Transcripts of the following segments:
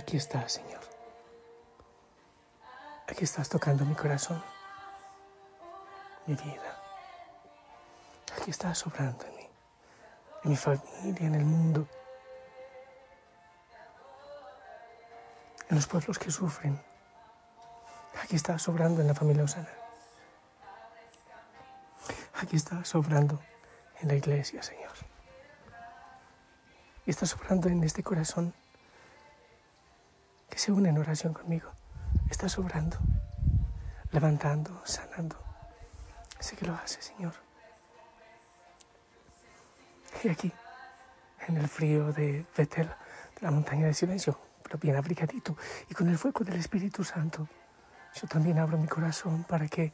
Aquí estás, Señor. Aquí estás tocando mi corazón, mi vida. Aquí estás sobrando en mí, en mi familia, en el mundo, en los pueblos que sufren. Aquí estás sobrando en la familia Osana. Aquí estás sobrando en la iglesia, Señor. Y estás sobrando en este corazón que se une en oración conmigo. Está sobrando, levantando, sanando. Sé que lo hace, Señor. Y aquí, en el frío de Betel, de la montaña de silencio, pero bien abrigadito, y con el fuego del Espíritu Santo, yo también abro mi corazón para que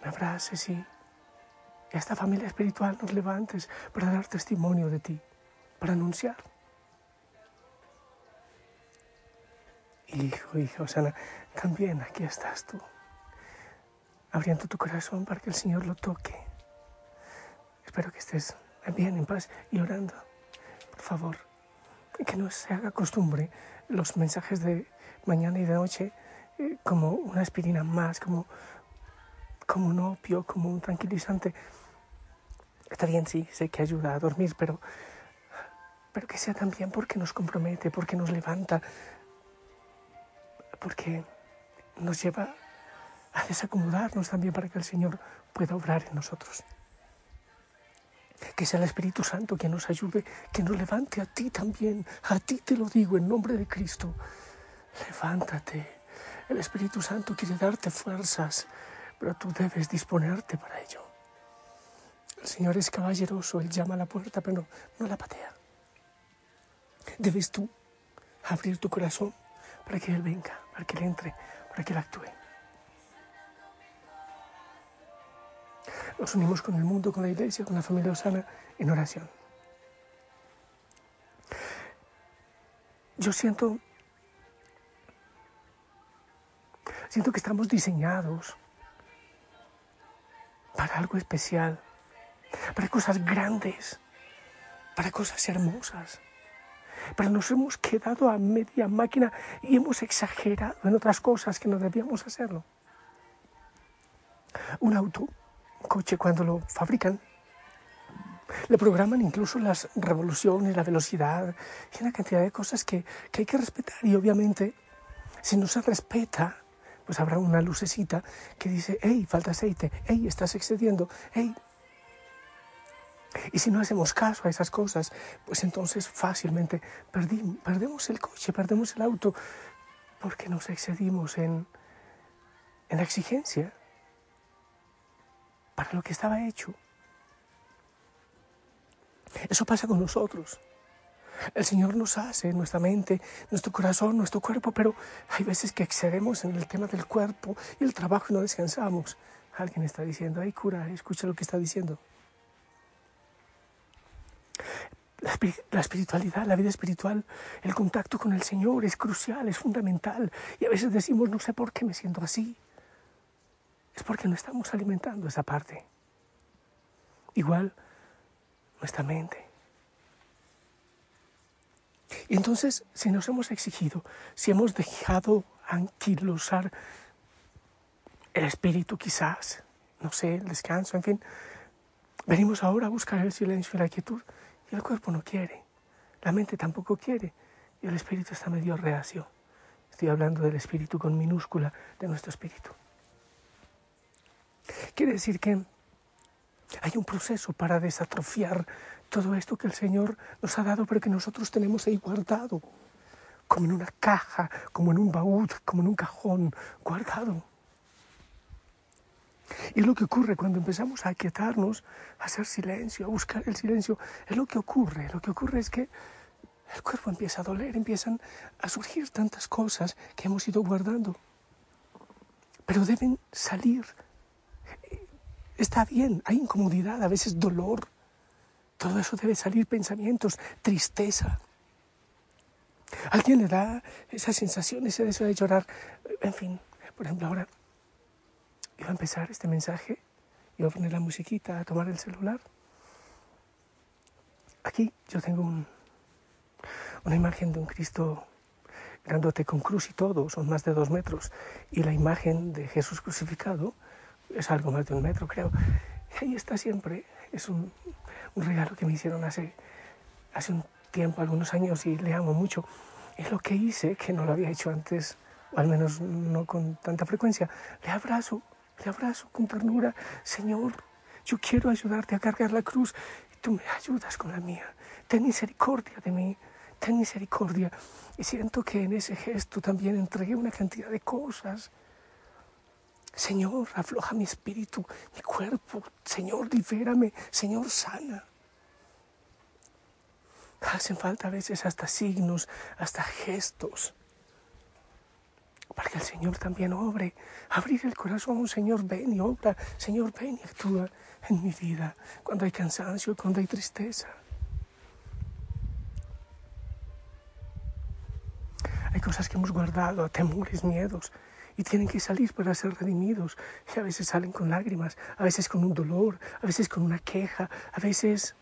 me abraces y a esta familia espiritual nos levantes para dar testimonio de ti, para anunciar. Hijo, hija Osana, también aquí estás tú, abriendo tu corazón para que el Señor lo toque. Espero que estés bien, en paz y orando. Por favor, que no se haga costumbre los mensajes de mañana y de noche eh, como una aspirina más, como, como un opio, como un tranquilizante. Está bien, sí, sé que ayuda a dormir, pero, pero que sea también porque nos compromete, porque nos levanta, porque nos lleva a desacomodarnos también para que el Señor pueda obrar en nosotros. Que sea el Espíritu Santo quien nos ayude, que nos levante a ti también. A ti te lo digo en nombre de Cristo. Levántate. El Espíritu Santo quiere darte fuerzas, pero tú debes disponerte para ello. El Señor es caballeroso, Él llama a la puerta, pero no, no la patea. Debes tú abrir tu corazón para que Él venga, para que Él entre, para que Él actúe. Nos unimos con el mundo, con la iglesia, con la familia Osana en oración. Yo siento, siento que estamos diseñados para algo especial, para cosas grandes, para cosas hermosas. Pero nos hemos quedado a media máquina y hemos exagerado en otras cosas que no debíamos hacerlo. Un auto, un coche, cuando lo fabrican, le programan incluso las revoluciones, la velocidad y una cantidad de cosas que, que hay que respetar. Y obviamente, si no se respeta, pues habrá una lucecita que dice, hey, falta aceite, hey, estás excediendo, hey, y si no hacemos caso a esas cosas, pues entonces fácilmente perdim- perdemos el coche, perdemos el auto, porque nos excedimos en, en la exigencia para lo que estaba hecho. Eso pasa con nosotros. El Señor nos hace nuestra mente, nuestro corazón, nuestro cuerpo, pero hay veces que excedemos en el tema del cuerpo y el trabajo y no descansamos. Alguien está diciendo, ay cura, escucha lo que está diciendo. La, espiri- la espiritualidad, la vida espiritual, el contacto con el Señor es crucial, es fundamental. Y a veces decimos, no sé por qué me siento así. Es porque no estamos alimentando esa parte. Igual nuestra mente. Y entonces, si nos hemos exigido, si hemos dejado anquilosar el espíritu quizás, no sé, el descanso, en fin, venimos ahora a buscar el silencio y la quietud el cuerpo no quiere, la mente tampoco quiere y el espíritu está medio reacio. Estoy hablando del espíritu con minúscula de nuestro espíritu. Quiere decir que hay un proceso para desatrofiar todo esto que el Señor nos ha dado, pero que nosotros tenemos ahí guardado, como en una caja, como en un baúl, como en un cajón, guardado. Y lo que ocurre cuando empezamos a aquietarnos, a hacer silencio, a buscar el silencio. Es lo que ocurre. Lo que ocurre es que el cuerpo empieza a doler, empiezan a surgir tantas cosas que hemos ido guardando. Pero deben salir. Está bien, hay incomodidad, a veces dolor. Todo eso debe salir, pensamientos, tristeza. ¿Alguien le da esa sensación, ese deseo de llorar? En fin, por ejemplo, ahora iba a empezar este mensaje, iba a poner la musiquita, a tomar el celular. Aquí yo tengo un- una imagen de un Cristo grandote con cruz y todo, son más de dos metros, y la imagen de Jesús crucificado es algo más de un metro, creo. Y ahí está siempre, es un, un regalo que me hicieron hace, hace un tiempo, algunos años, y le amo mucho. Es lo que hice, que no lo había hecho antes, o al menos no con tanta frecuencia. Le abrazo, le abrazo con ternura. Señor, yo quiero ayudarte a cargar la cruz y tú me ayudas con la mía. Ten misericordia de mí, ten misericordia. Y siento que en ese gesto también entregué una cantidad de cosas. Señor, afloja mi espíritu, mi cuerpo. Señor, libérame. Señor, sana. Hacen falta a veces hasta signos, hasta gestos, para que el Señor también obre. Abrir el corazón, Señor, ven y obra. Señor, ven y actúa en mi vida cuando hay cansancio, cuando hay tristeza. Hay cosas que hemos guardado, temores, miedos, y tienen que salir para ser redimidos. Y a veces salen con lágrimas, a veces con un dolor, a veces con una queja, a veces...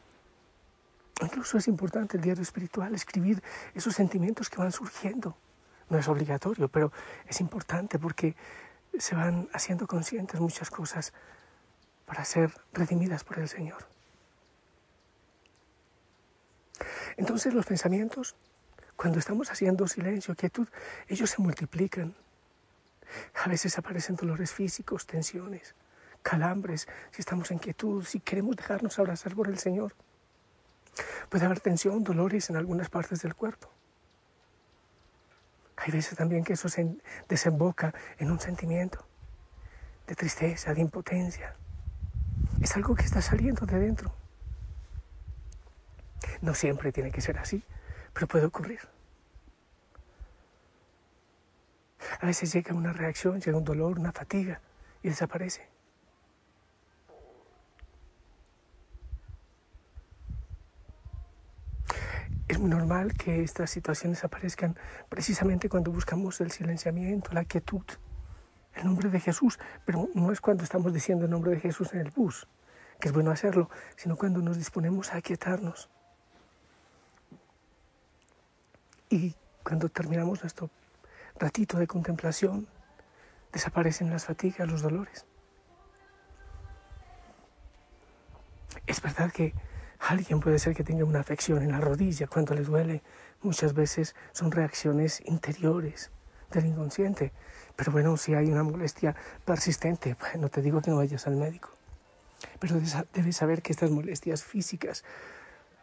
Incluso es importante el diario espiritual, escribir esos sentimientos que van surgiendo. No es obligatorio, pero es importante porque se van haciendo conscientes muchas cosas para ser redimidas por el Señor. Entonces los pensamientos, cuando estamos haciendo silencio, quietud, ellos se multiplican. A veces aparecen dolores físicos, tensiones, calambres, si estamos en quietud, si queremos dejarnos abrazar por el Señor. Puede haber tensión, dolores en algunas partes del cuerpo. Hay veces también que eso se desemboca en un sentimiento de tristeza, de impotencia. Es algo que está saliendo de dentro. No siempre tiene que ser así, pero puede ocurrir. A veces llega una reacción, llega un dolor, una fatiga y desaparece. Es muy normal que estas situaciones aparezcan precisamente cuando buscamos el silenciamiento, la quietud, el nombre de Jesús, pero no es cuando estamos diciendo el nombre de Jesús en el bus, que es bueno hacerlo, sino cuando nos disponemos a aquietarnos. Y cuando terminamos nuestro ratito de contemplación, desaparecen las fatigas, los dolores. Es verdad que alguien puede ser que tenga una afección en la rodilla cuando le duele. Muchas veces son reacciones interiores del inconsciente. Pero bueno, si hay una molestia persistente, no te digo que no vayas al médico. Pero debes saber que estas molestias físicas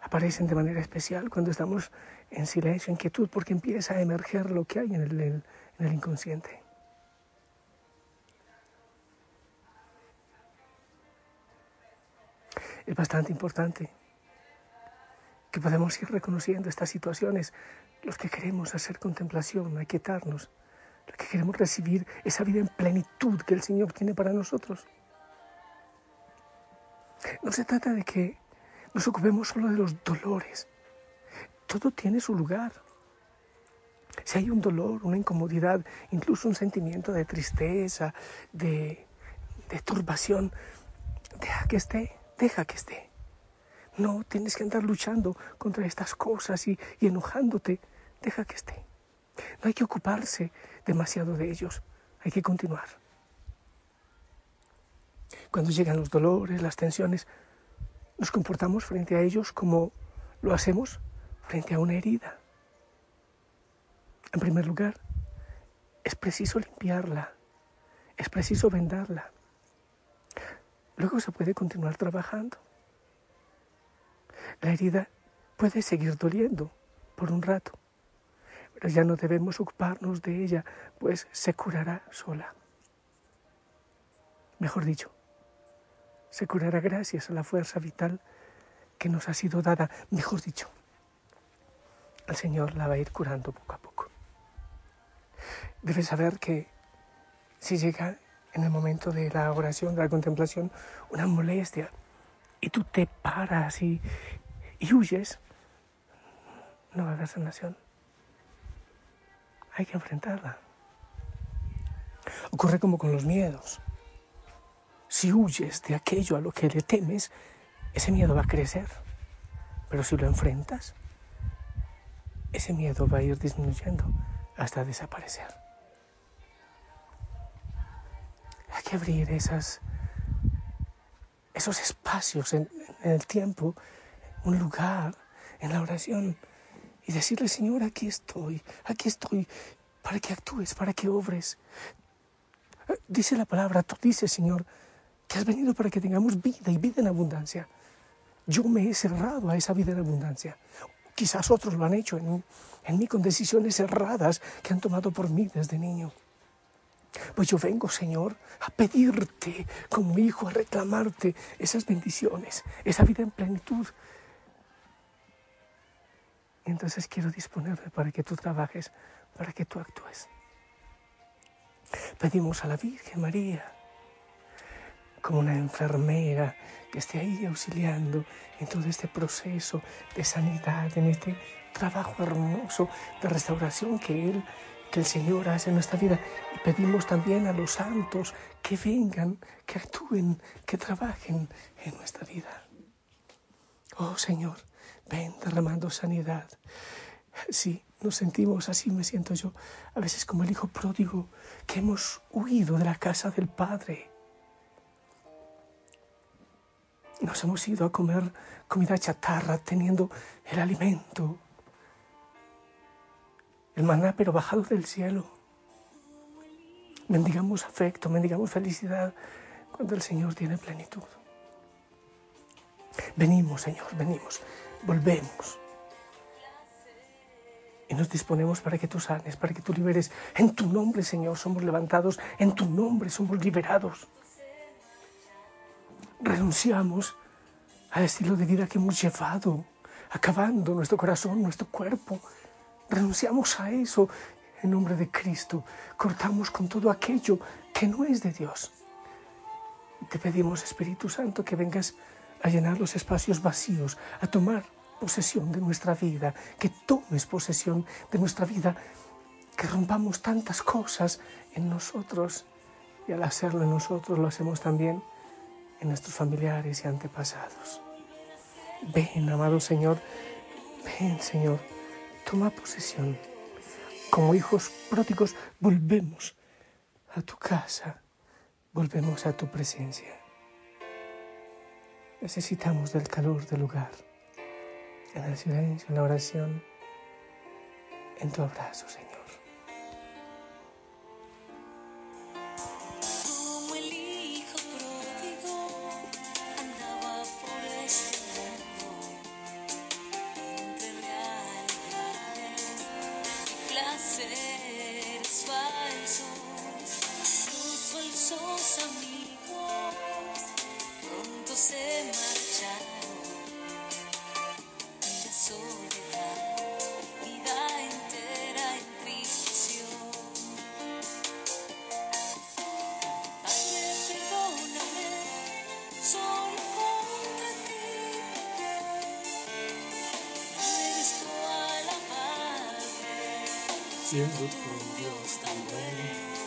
aparecen de manera especial cuando estamos en silencio, en quietud, porque empieza a emerger lo que hay en el, en el inconsciente. Es bastante importante que podamos ir reconociendo estas situaciones, los que queremos hacer contemplación, aquietarnos, los que queremos recibir esa vida en plenitud que el Señor tiene para nosotros. No se trata de que nos ocupemos solo de los dolores, todo tiene su lugar. Si hay un dolor, una incomodidad, incluso un sentimiento de tristeza, de turbación, deja que esté, deja que esté. No tienes que andar luchando contra estas cosas y, y enojándote, deja que esté. No hay que ocuparse demasiado de ellos, hay que continuar. Cuando llegan los dolores, las tensiones, nos comportamos frente a ellos como lo hacemos frente a una herida. En primer lugar, es preciso limpiarla, es preciso vendarla. Luego se puede continuar trabajando. La herida puede seguir doliendo por un rato, pero ya no debemos ocuparnos de ella, pues se curará sola. Mejor dicho, se curará gracias a la fuerza vital que nos ha sido dada, mejor dicho, el Señor la va a ir curando poco a poco. Debes saber que si llega en el momento de la oración, de la contemplación, una molestia y tú te paras y, y huyes, no va a haber sanación. Hay que enfrentarla. Ocurre como con los miedos. Si huyes de aquello a lo que le temes, ese miedo va a crecer. Pero si lo enfrentas, ese miedo va a ir disminuyendo hasta desaparecer. Hay que abrir esos espacios en el tiempo, un lugar, en la oración, y decirle, Señor, aquí estoy, aquí estoy, para que actúes, para que obres. Dice la palabra, tú dices, Señor, que has venido para que tengamos vida y vida en abundancia. Yo me he cerrado a esa vida en abundancia. Quizás otros lo han hecho en, en mí con decisiones erradas que han tomado por mí desde niño. Pues yo vengo, Señor, a pedirte como hijo, a reclamarte esas bendiciones, esa vida en plenitud. Entonces quiero disponerme para que tú trabajes, para que tú actúes. Pedimos a la Virgen María, como una enfermera que esté ahí auxiliando en todo este proceso de sanidad, en este trabajo hermoso de restauración que Él, que el Señor hace en nuestra vida. Y pedimos también a los santos que vengan, que actúen, que trabajen en nuestra vida. Oh Señor, ven derramando sanidad. Sí, nos sentimos así, me siento yo, a veces como el hijo pródigo, que hemos huido de la casa del Padre. Nos hemos ido a comer comida chatarra, teniendo el alimento, el maná, pero bajado del cielo. Mendigamos afecto, mendigamos felicidad cuando el Señor tiene plenitud. Venimos, Señor, venimos, volvemos. Y nos disponemos para que tú sanes, para que tú liberes. En tu nombre, Señor, somos levantados. En tu nombre somos liberados. Renunciamos al estilo de vida que hemos llevado, acabando nuestro corazón, nuestro cuerpo. Renunciamos a eso en nombre de Cristo. Cortamos con todo aquello que no es de Dios. Te pedimos, Espíritu Santo, que vengas a llenar los espacios vacíos, a tomar posesión de nuestra vida, que tomes posesión de nuestra vida, que rompamos tantas cosas en nosotros y al hacerlo en nosotros lo hacemos también en nuestros familiares y antepasados. Ven, amado Señor, ven, Señor, toma posesión. Como hijos pródigos volvemos a tu casa, volvemos a tu presencia. Necesitamos del calor del lugar, en el silencio, en la oración, en tu abrazo, Señor. Placeres falsos, sus falsos amigos pronto se siendo con Dios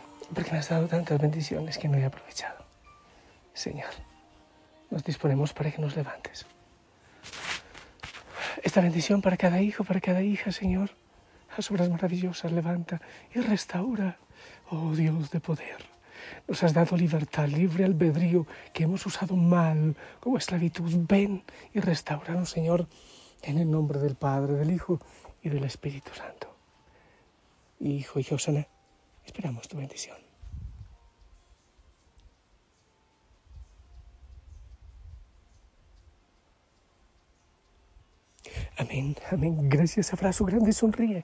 porque me has dado tantas bendiciones que no he aprovechado. Señor, nos disponemos para que nos levantes. Esta bendición para cada hijo, para cada hija, Señor, las obras maravillosas levanta y restaura, oh Dios de poder. Nos has dado libertad, libre albedrío que hemos usado mal como esclavitud. Ven y restauranos, Señor, en el nombre del Padre, del Hijo y del Espíritu Santo. Hijo y Josana, esperamos tu bendición. Amén, amén. Gracias, abrazo grande, sonríe.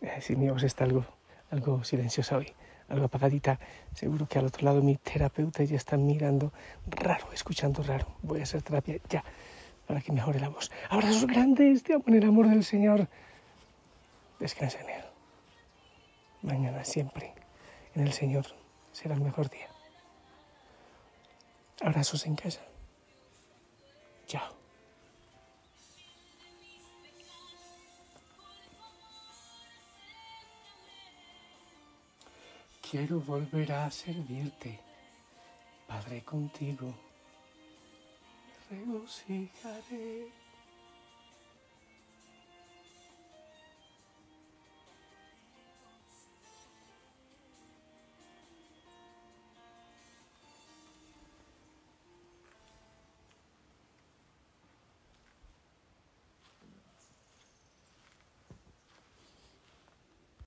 Eh, si mi voz está algo, algo silenciosa hoy, algo apagadita, seguro que al otro lado mi terapeuta ya está mirando raro, escuchando raro. Voy a hacer terapia ya para que mejore la voz. Abrazos grandes, te amo en el amor del Señor. Descansa en Él. Mañana siempre en el Señor será el mejor día. Abrazos en casa. Chao. Quiero volver a servirte, Padre contigo. Regocijaré.